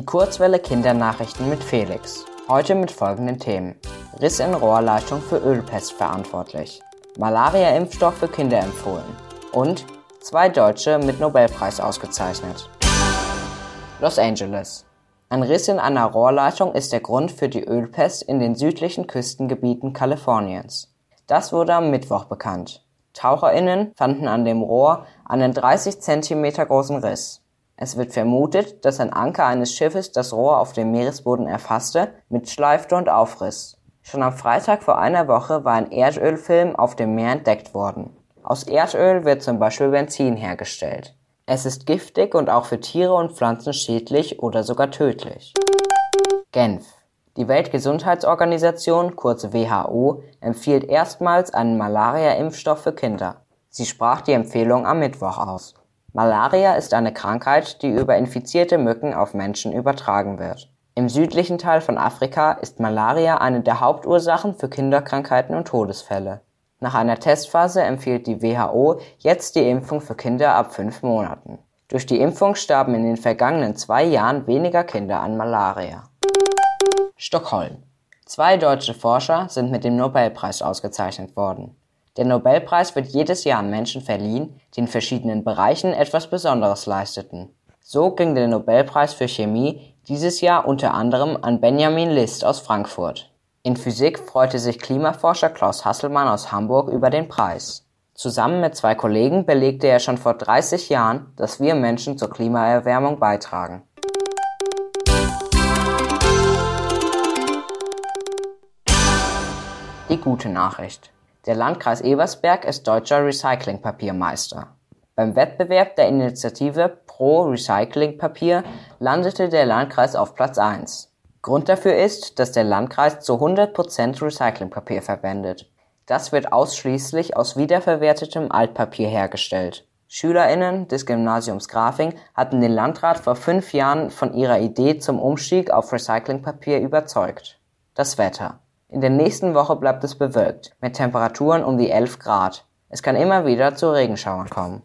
Die Kurzwelle Kindernachrichten mit Felix. Heute mit folgenden Themen. Riss in Rohrleitung für Ölpest verantwortlich. Malaria-Impfstoff für Kinder empfohlen. Und zwei Deutsche mit Nobelpreis ausgezeichnet. Los Angeles. Ein Riss in einer Rohrleitung ist der Grund für die Ölpest in den südlichen Küstengebieten Kaliforniens. Das wurde am Mittwoch bekannt. TaucherInnen fanden an dem Rohr einen 30 cm großen Riss. Es wird vermutet, dass ein Anker eines Schiffes das Rohr auf dem Meeresboden erfasste, mitschleifte und aufriss. Schon am Freitag vor einer Woche war ein Erdölfilm auf dem Meer entdeckt worden. Aus Erdöl wird zum Beispiel Benzin hergestellt. Es ist giftig und auch für Tiere und Pflanzen schädlich oder sogar tödlich. Genf. Die Weltgesundheitsorganisation, kurz WHO, empfiehlt erstmals einen Malaria-Impfstoff für Kinder. Sie sprach die Empfehlung am Mittwoch aus. Malaria ist eine Krankheit, die über infizierte Mücken auf Menschen übertragen wird. Im südlichen Teil von Afrika ist Malaria eine der Hauptursachen für Kinderkrankheiten und Todesfälle. Nach einer Testphase empfiehlt die WHO jetzt die Impfung für Kinder ab fünf Monaten. Durch die Impfung starben in den vergangenen zwei Jahren weniger Kinder an Malaria. Stockholm. Zwei deutsche Forscher sind mit dem Nobelpreis ausgezeichnet worden. Der Nobelpreis wird jedes Jahr an Menschen verliehen, die in verschiedenen Bereichen etwas Besonderes leisteten. So ging der Nobelpreis für Chemie dieses Jahr unter anderem an Benjamin List aus Frankfurt. In Physik freute sich Klimaforscher Klaus Hasselmann aus Hamburg über den Preis. Zusammen mit zwei Kollegen belegte er schon vor 30 Jahren, dass wir Menschen zur Klimaerwärmung beitragen. Die gute Nachricht. Der Landkreis Eversberg ist deutscher Recyclingpapiermeister. Beim Wettbewerb der Initiative Pro Recyclingpapier landete der Landkreis auf Platz 1. Grund dafür ist, dass der Landkreis zu 100% Recyclingpapier verwendet. Das wird ausschließlich aus wiederverwertetem Altpapier hergestellt. SchülerInnen des Gymnasiums Grafing hatten den Landrat vor fünf Jahren von ihrer Idee zum Umstieg auf Recyclingpapier überzeugt. Das Wetter. In der nächsten Woche bleibt es bewölkt, mit Temperaturen um die 11 Grad. Es kann immer wieder zu Regenschauern kommen.